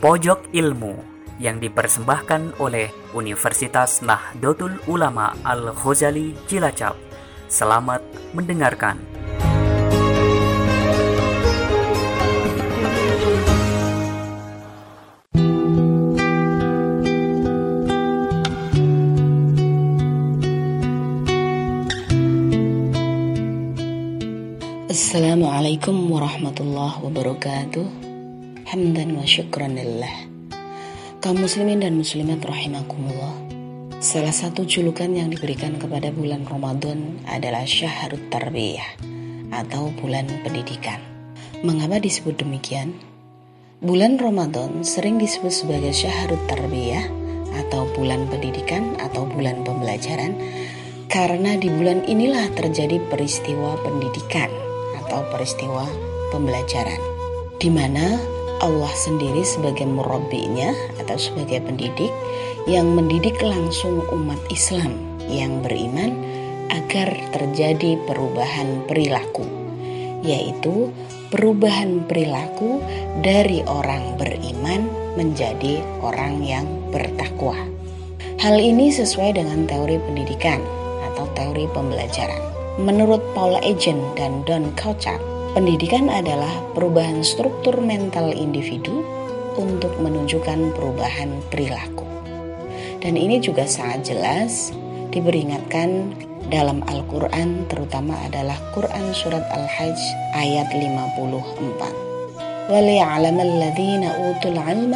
Pojok Ilmu yang dipersembahkan oleh Universitas Nahdlatul Ulama Al-Ghazali Cilacap. Selamat mendengarkan. Assalamualaikum warahmatullahi wabarakatuh hamdan wa syukran lillah. Kaum muslimin dan muslimat rahimakumullah. Salah satu julukan yang diberikan kepada bulan Ramadan adalah Syahrut Tarbiyah atau bulan pendidikan. Mengapa disebut demikian? Bulan Ramadan sering disebut sebagai Syahrut Tarbiyah atau bulan pendidikan atau bulan pembelajaran karena di bulan inilah terjadi peristiwa pendidikan atau peristiwa pembelajaran di mana Allah sendiri sebagai murabinya atau sebagai pendidik yang mendidik langsung umat Islam yang beriman agar terjadi perubahan perilaku yaitu perubahan perilaku dari orang beriman menjadi orang yang bertakwa. Hal ini sesuai dengan teori pendidikan atau teori pembelajaran. Menurut Paul Agent dan Don Kauchak, Pendidikan adalah perubahan struktur mental individu untuk menunjukkan perubahan perilaku. Dan ini juga sangat jelas diberingatkan dalam Al-Quran terutama adalah Quran Surat Al-Hajj ayat 54. وَلِيَعْلَمَ الَّذِينَ أُوتُوا الْعِلْمَ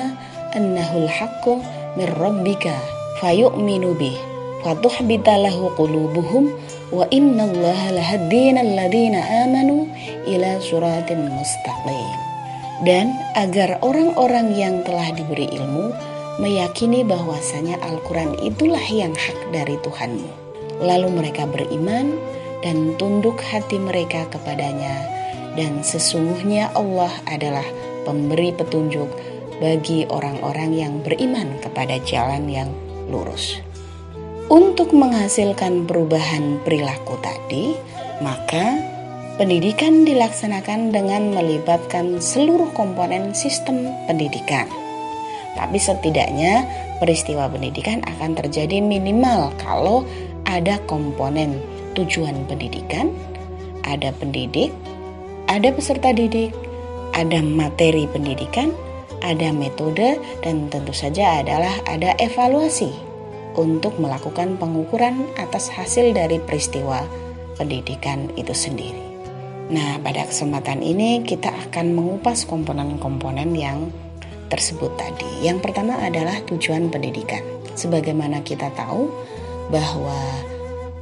أَنَّهُ الْحَقُّ مِنْ رَبِّكَ فَيُؤْمِنُوا بِهِ فَتُحْبِتَ لَهُ قُلُوبُهُمْ wa inna allaha lahaddina alladhina amanu ila suratin mustaqim. Dan agar orang-orang yang telah diberi ilmu meyakini bahwasanya Al-Quran itulah yang hak dari Tuhanmu. Lalu mereka beriman dan tunduk hati mereka kepadanya. Dan sesungguhnya Allah adalah pemberi petunjuk bagi orang-orang yang beriman kepada jalan yang lurus. Untuk menghasilkan perubahan perilaku tadi, maka pendidikan dilaksanakan dengan melibatkan seluruh komponen sistem pendidikan. Tapi setidaknya peristiwa pendidikan akan terjadi minimal kalau ada komponen tujuan pendidikan, ada pendidik, ada peserta didik, ada materi pendidikan, ada metode, dan tentu saja adalah ada evaluasi untuk melakukan pengukuran atas hasil dari peristiwa pendidikan itu sendiri. Nah, pada kesempatan ini kita akan mengupas komponen-komponen yang tersebut tadi. Yang pertama adalah tujuan pendidikan. Sebagaimana kita tahu bahwa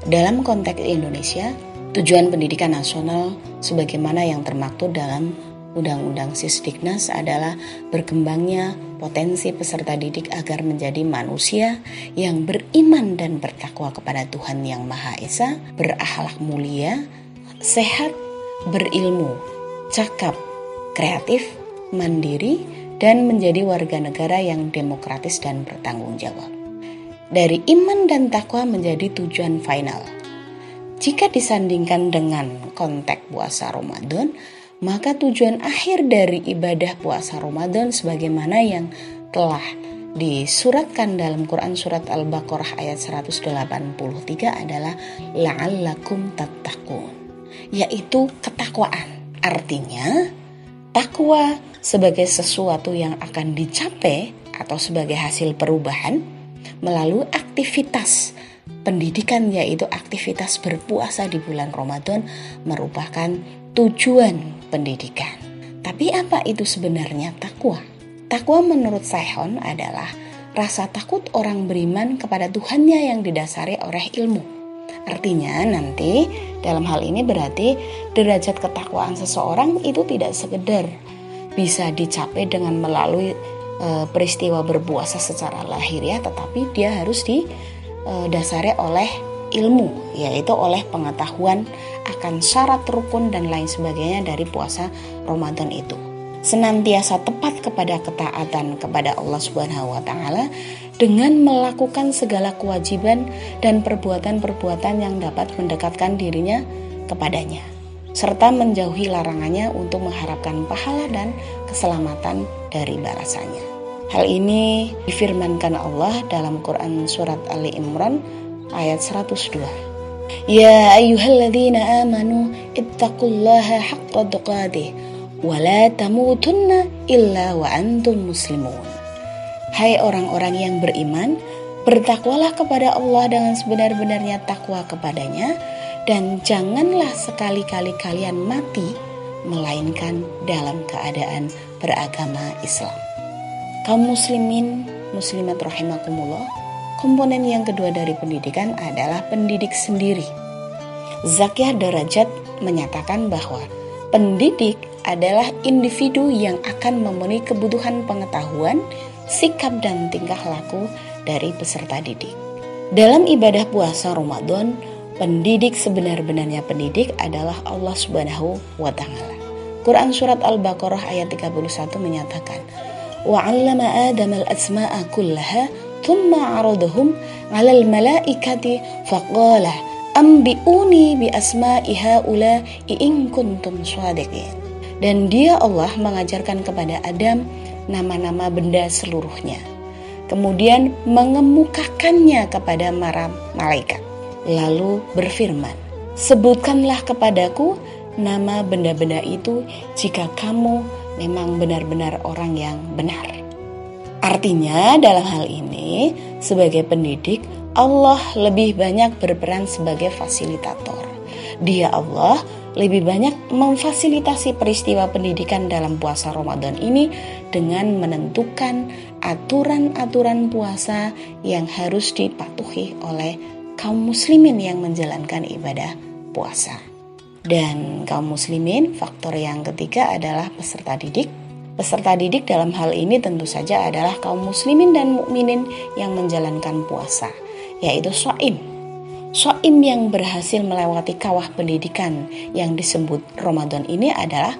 dalam konteks Indonesia, tujuan pendidikan nasional sebagaimana yang termaktub dalam Undang-Undang Sisdiknas adalah berkembangnya potensi peserta didik agar menjadi manusia yang beriman dan bertakwa kepada Tuhan Yang Maha Esa, berakhlak mulia, sehat, berilmu, cakap, kreatif, mandiri, dan menjadi warga negara yang demokratis dan bertanggung jawab. Dari iman dan takwa menjadi tujuan final. Jika disandingkan dengan konteks puasa Ramadan, maka tujuan akhir dari ibadah puasa Ramadan sebagaimana yang telah disuratkan dalam Quran surat Al-Baqarah ayat 183 adalah la'allakum tattaqun yaitu ketakwaan. Artinya, takwa sebagai sesuatu yang akan dicapai atau sebagai hasil perubahan melalui aktivitas pendidikan yaitu aktivitas berpuasa di bulan Ramadan merupakan tujuan pendidikan. Tapi apa itu sebenarnya takwa? Takwa menurut Sehon adalah rasa takut orang beriman kepada Tuhannya yang didasari oleh ilmu. Artinya nanti dalam hal ini berarti derajat ketakwaan seseorang itu tidak sekedar bisa dicapai dengan melalui e, peristiwa berpuasa secara lahiriah tetapi dia harus didasari oleh ilmu yaitu oleh pengetahuan akan syarat rukun dan lain sebagainya dari puasa Ramadan itu. Senantiasa tepat kepada ketaatan kepada Allah Subhanahu wa taala dengan melakukan segala kewajiban dan perbuatan-perbuatan yang dapat mendekatkan dirinya kepadanya serta menjauhi larangannya untuk mengharapkan pahala dan keselamatan dari balasannya. Hal ini difirmankan Allah dalam Quran Surat Ali Imran ayat 102. Ya ayyuhalladzina amanu ittaqullaha haqqa tuqatih wa la tamutunna illa wa antum muslimun. Hai orang-orang yang beriman, bertakwalah kepada Allah dengan sebenar-benarnya takwa kepadanya dan janganlah sekali-kali kalian mati melainkan dalam keadaan beragama Islam kaum muslimin muslimat rahimakumullah Komponen yang kedua dari pendidikan adalah pendidik sendiri. Zakiah Derajat menyatakan bahwa pendidik adalah individu yang akan memenuhi kebutuhan pengetahuan, sikap dan tingkah laku dari peserta didik. Dalam ibadah puasa Ramadan, pendidik sebenar-benarnya pendidik adalah Allah Subhanahu wa taala. Quran surat Al-Baqarah ayat 31 menyatakan, "Wa 'allama Adam al-asma'a kullaha ثم عرضهم على الملائكة فقال أنبئوني بأسماء هؤلاء إن كنتم صادقين dan dia Allah mengajarkan kepada Adam nama-nama benda seluruhnya. Kemudian mengemukakannya kepada para malaikat. Lalu berfirman, Sebutkanlah kepadaku nama benda-benda itu jika kamu memang benar-benar orang yang benar. Artinya, dalam hal ini, sebagai pendidik, Allah lebih banyak berperan sebagai fasilitator. Dia Allah lebih banyak memfasilitasi peristiwa pendidikan dalam puasa Ramadan ini dengan menentukan aturan-aturan puasa yang harus dipatuhi oleh kaum muslimin yang menjalankan ibadah puasa. Dan kaum muslimin, faktor yang ketiga adalah peserta didik. Peserta didik dalam hal ini tentu saja adalah kaum muslimin dan mukminin yang menjalankan puasa, yaitu so'im. So'im yang berhasil melewati kawah pendidikan yang disebut Ramadan ini adalah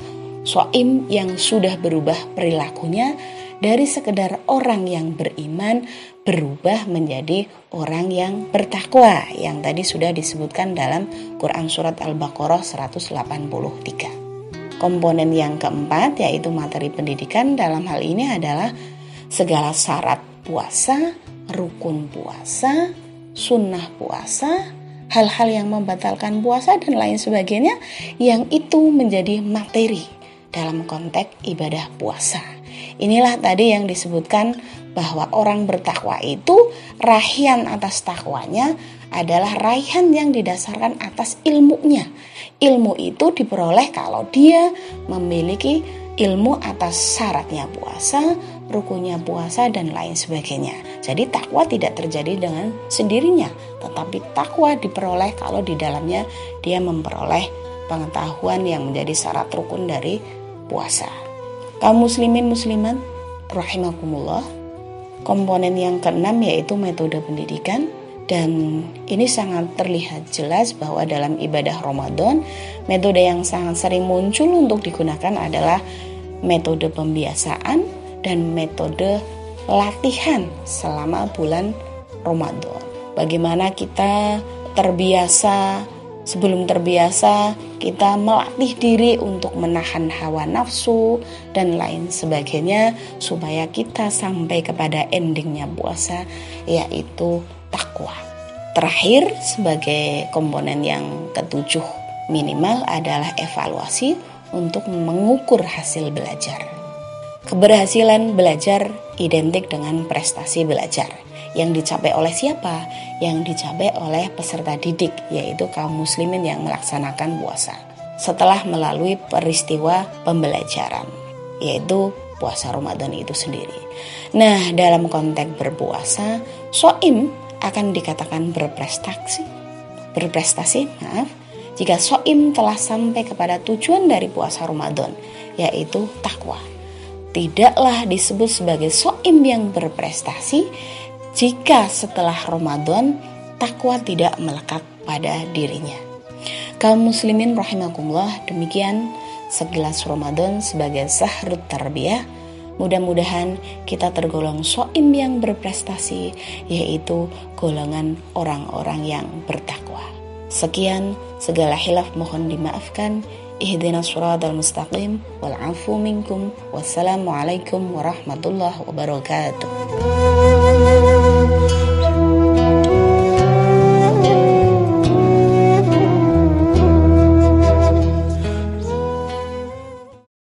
so'im yang sudah berubah perilakunya dari sekedar orang yang beriman berubah menjadi orang yang bertakwa yang tadi sudah disebutkan dalam Quran Surat Al-Baqarah 183. Komponen yang keempat yaitu materi pendidikan dalam hal ini adalah segala syarat puasa, rukun puasa, sunnah puasa, hal-hal yang membatalkan puasa dan lain sebagainya yang itu menjadi materi dalam konteks ibadah puasa. Inilah tadi yang disebutkan bahwa orang bertakwa itu rahian atas takwanya adalah raihan yang didasarkan atas ilmunya. Ilmu itu diperoleh kalau dia memiliki ilmu atas syaratnya puasa, rukunya puasa dan lain sebagainya. Jadi takwa tidak terjadi dengan sendirinya, tetapi takwa diperoleh kalau di dalamnya dia memperoleh pengetahuan yang menjadi syarat rukun dari puasa kaum muslimin muslimat rahimakumullah komponen yang keenam yaitu metode pendidikan dan ini sangat terlihat jelas bahwa dalam ibadah Ramadan metode yang sangat sering muncul untuk digunakan adalah metode pembiasaan dan metode latihan selama bulan Ramadan. Bagaimana kita terbiasa Sebelum terbiasa, kita melatih diri untuk menahan hawa nafsu dan lain sebagainya, supaya kita sampai kepada endingnya puasa, yaitu takwa. Terakhir, sebagai komponen yang ketujuh minimal adalah evaluasi untuk mengukur hasil belajar. Keberhasilan belajar identik dengan prestasi belajar yang dicapai oleh siapa? Yang dicapai oleh peserta didik, yaitu kaum muslimin yang melaksanakan puasa. Setelah melalui peristiwa pembelajaran, yaitu puasa Ramadan itu sendiri. Nah, dalam konteks berpuasa, soim akan dikatakan berprestasi. Berprestasi, maaf, jika soim telah sampai kepada tujuan dari puasa Ramadan, yaitu takwa. Tidaklah disebut sebagai soim yang berprestasi jika setelah Ramadan takwa tidak melekat pada dirinya. Kaum muslimin rahimakumullah, demikian segelas Ramadan sebagai sahrut tarbiyah. Mudah-mudahan kita tergolong soim yang berprestasi, yaitu golongan orang-orang yang bertakwa. Sekian, segala hilaf mohon dimaafkan. Ihdina suratal mustaqim wal afu minkum. Wassalamualaikum warahmatullahi wabarakatuh.